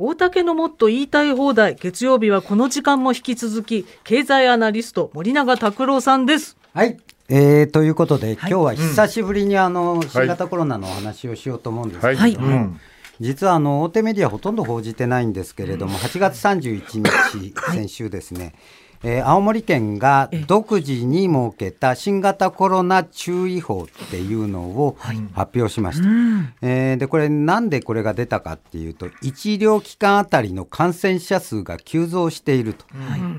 大竹のもっと言いたい放題。月曜日はこの時間も引き続き経済アナリスト森永卓郎さんです。はい、えー、ということで、今日は久しぶりにあの新型コロナのお話をしようと思うんですけれども、はい。うん。実はあの大手メディアほとんど報じてないんですけれども、8月31日、先週ですね、えー青森県が独自に設けた新型コロナ注意報っていうのを発表しました。えーでこれなんでこれが出たかっていうと1医療機関あたりの感染者数が急増していると、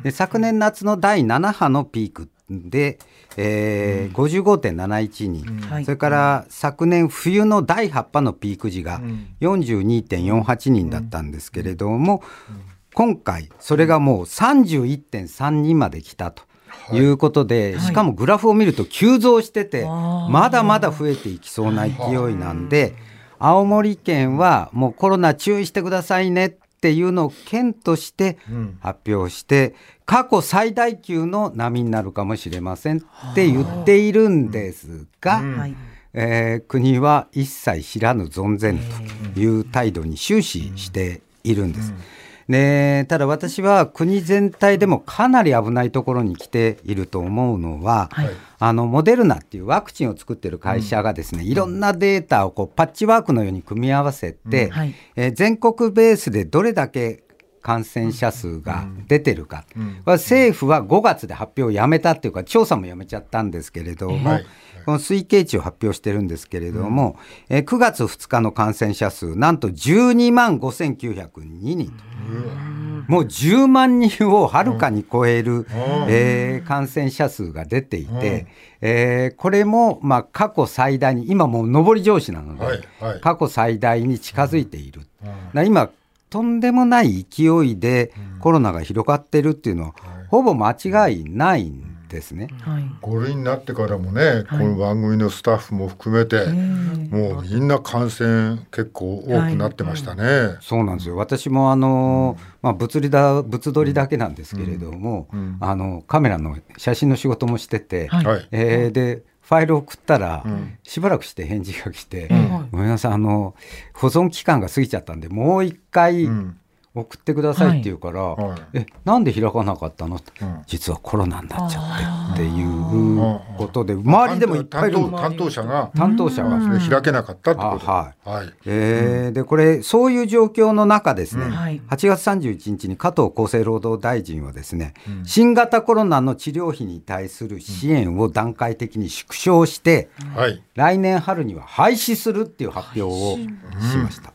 で昨年夏の第7波のピークで、えー55.71人、はい。それから昨年冬の第8波のピーク時が42.48人だったんですけれども、今回それがもう31.3人まで来たと。い。うことで、しかもグラフを見ると急増してて、まだまだ増えていきそうな勢いなんで、青森県はもうコロナ注意してくださいねっていうのを県として発表して、過去最大級の波になるかもしれませんって言っているんですが、はい。えー国は一切知らぬ存ぜぬという態度に終始しているんです。でただ私は国全体でもかなり危ないところに来ていると思うのは、あのモデルナっていうワクチンを作ってる会社がですね、いろんなデータをこうパッチワークのように組み合わせて、はい。えー全国ベースでどれだけ感染者数が出てるか、政府は5月で発表をやめたっていうか調査もやめちゃったんですけれども、はい。この推計値を発表してるんですけれども、えー9月2日の感染者数なんと12万5902人と。もう10万人をはるかに超える、えー感染者数が出ていて、えーこれもまあ過去最大に今もう上り調子なので、はい。はい。過去最大に近づいている、だから今とんでもない勢いでコロナが広がってるっていうのは、ほぼ間違いないんですね。はい。5類になってからもね、この番組のスタッフも含めて、もうみんな感染結構多くなってましたね。そうなんですよ。私もあの、まあ、物理だ物撮りだけなんですけれども、あのカメラの写真の仕事もしてて、はい。はい。えーでファイル送ったら、しばらくして返事が来て、ごめんなさいあの保存期間が過ぎちゃったんでもう一回ん送ってくださいって言うから、はい。えなんで開かなかったの？うん。実はコロナになっちゃってっていうことで周りでもいっぱいいる担当者が、担当者が。開けなかったってこと。あはい。はい。えーでこれそういう状況の中ですね、はい。8月31日に加藤厚生労働大臣はですね、新型コロナの治療費に対する支援を段階的に縮小して、はい。来年春には廃止するっていう発表をしました。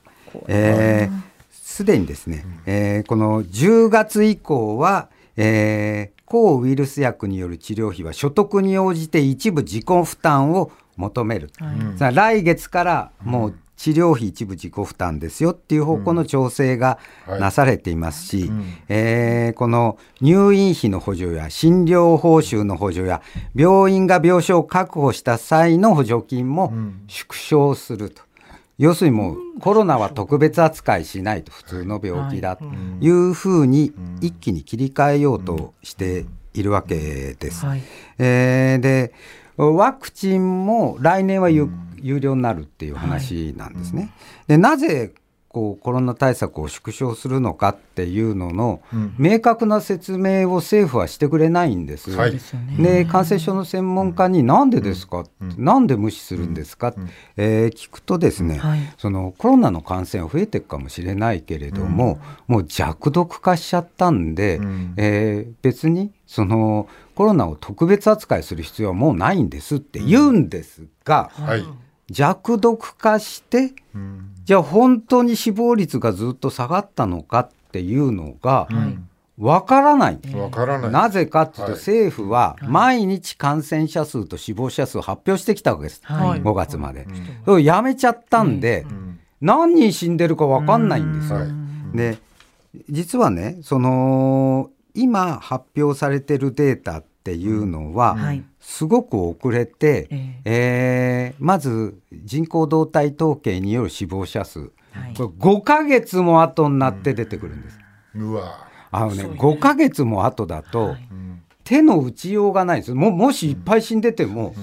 えーすでにですね、えーこの10月以降は、えー抗ウイルス薬による治療費は所得に応じて一部自己負担を求める、さあ来月からもう治療費一部自己負担ですよっていう方向の調整がはいなされていますし、えーこの入院費の補助や診療報酬の補助や病院が病床を確保した際の補助金も縮小すると。要するにもうコロナは特別扱いしないと普通の病気だとい。うふうに一気に切り替えようとしているわけです。はい。えーでワクチンも来年は有,、有料になるっていう話なんですね。でなぜこうコロナ対策を縮小するのかっていうのの、明確な説明を政府はしてくれないんです。はい。で感染症の専門家になんでですか、なんで無視するんですか、えー聞くとですね、はい。そのコロナの感染は増えていくかもしれないけれども、もう弱毒化しちゃったんで、えー別にそのコロナを特別扱いする必要はもうないんですって言うんですが、はい。弱毒化して、じゃあ本当に死亡率がずっと下がったのかっていうのがわからない。わからない。なぜかっていうと、はい。政府は毎日感染者数と死亡者数を発表してきたわけです、はい。5月まで。やめちゃったんで、何人死んでるか分かんないんですよ。はい。で実はねその今発表されてるデータっていうのは、はい。すごく遅れて、ええ。ーまず人口動態統計による死亡者数、はい。これ5ヶ月も後になって出てくるんです。うわ。あのね5ヶ月も後だと、手の打ちようがないです。ももしいっぱい死んでても、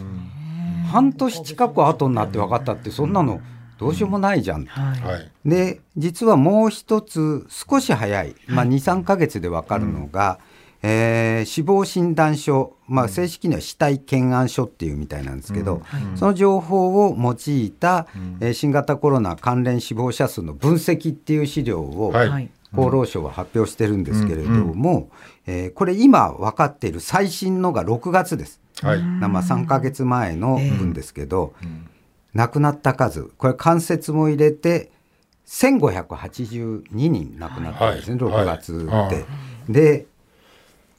半年近く後になって分かったってそんなのどうしようもないじゃん、はい。はい。で実はもう一つ少し早い、まあ、23か月で分かるのが、えー死亡診断書、まあ、正式には死体検案書っていうみたいなんですけど、その情報を用いた、えー新型コロナ関連死亡者数の分析っていう資料を、はい。はい。厚労省は発表してるんですけれども、えーこれ今分かっている最新のが6月です。はい。まあ3ヶ月前の分ですけど、亡くなった数これ関節も入れて1582人亡くなったんですね、はい。6月で。はい。で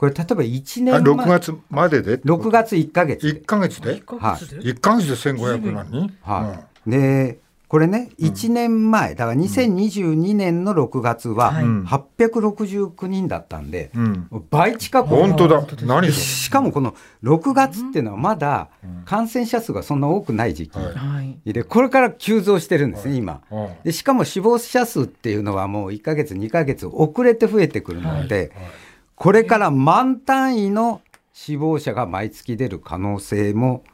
これ例えば1あ年前6月までで6月1ヶ月で。1か月で？1ヶ月で？1か月で1500何人？はい。でこれね1年前だから2022年の6月ははい。869人だったんで、うん。倍近く。本当だ。何しかもこの6月っていうのはまだ感染者数がそんな多くない時期、はい。はい。でこれから急増してるんですね、今。れうんでしかも死亡者数っていうのはもう1ヶ月2ヶ月遅れて増えてくるので、これから万単位の死亡者が毎月出る可能性も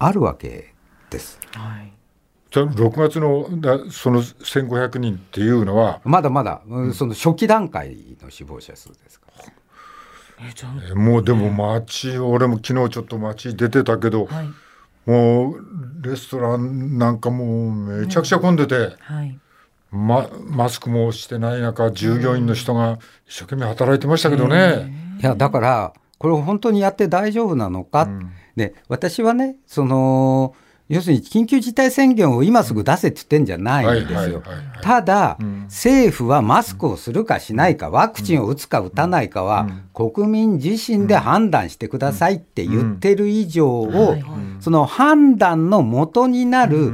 あるわけです。はい。じゃあ6月のだその1500人っていうのはまだまだ、うんその初期段階の死亡者数ですから。えもうでも街俺も昨日ちょっと街出てたけどあはい。もうレストランなんかもうめちゃくちゃ混んでて、はいま、マスクもしてない中従業員の人が一生懸命働いてましたけどね。いやだからこれを本当にやって大丈夫なのか、ん。で私はねその要するに緊急事態宣言を今すぐ出せって言ってんじゃないんですよ。ただ、ん。政府はマスクをするかしないか、ワクチンを打つか打たないかは、国民自身で判断してくださいって言ってる以上を、はいその判断の元になる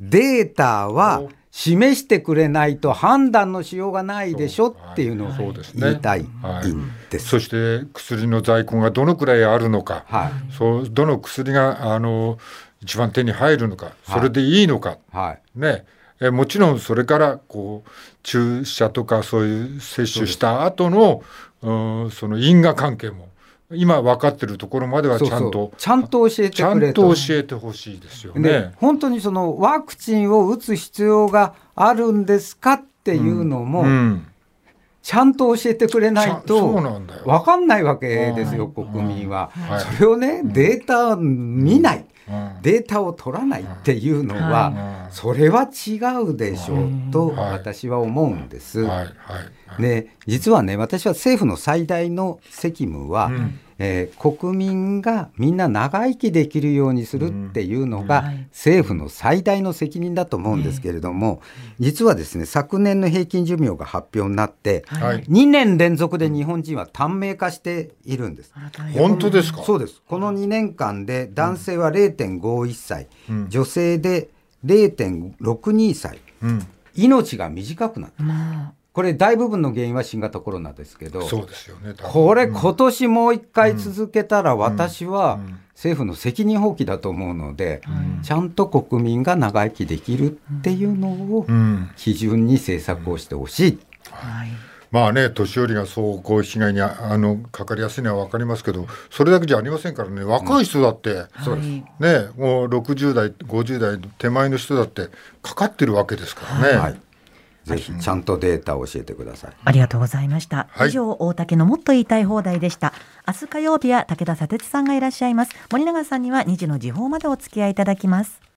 データは示してくれないと判断のしようがないでしょっていうのをそうですね。言いたいんはい。です。そして薬の在庫がどのくらいあるのか、はい。そうどの薬があの一番手に入るのか、それでいいのか、はい。ね、えもちろんそれからこう注射とかそういう接種した後のうんその因果関係も今分かってるところまではちゃんと。ちゃんと教えちゃんてくれと。教えてほしいですよでね。本当にそのワクチンを打つ必要があるんですかっていうのも、うん。ちゃんと教えてくれないと分かんないわけですよ、うん。国民は。はい。それをね、データを見ない、うんデータを取らないっていうのは、うん。それは違うでしょうとはい。私は思うんです。で実はね私は政府の最大の責務は、うんえー国民がみんな長生きできるようにするっていうのが、はい。政府の最大の責任だと思うんですけれども、実はですね昨年の平均寿命が発表になって、はい。2年連続で日本人は短命化しているんです。本当ですか？そうです。この2年間で男性は0.51歳、うん。女性で0.62歳。うん。命が短くなった。まこれ大部分の原因は新型コロナですけどそうですよね。これ今年もう一回続けたら私はうん政府の責任放棄だと思うので、ちゃんと国民が長生きできるっていうのをうん。基準に政策をしてほしい。あはい。まあね、年寄りがそうこう被害にああのかかりやすいのは分かりますけど、それだけじゃありませんからね、若い人だって、そうですね、もう60代、50代手前の人だってかかってるわけですからね。はい、ぜひちゃんとデータを教えてください。ありがとうございました。はい以上、大竹のもっと言いたい放題でした。明日火曜日は武田砂鉄さんがいらっしゃいます。森永さんには2時の時報までお付き合いいただきます。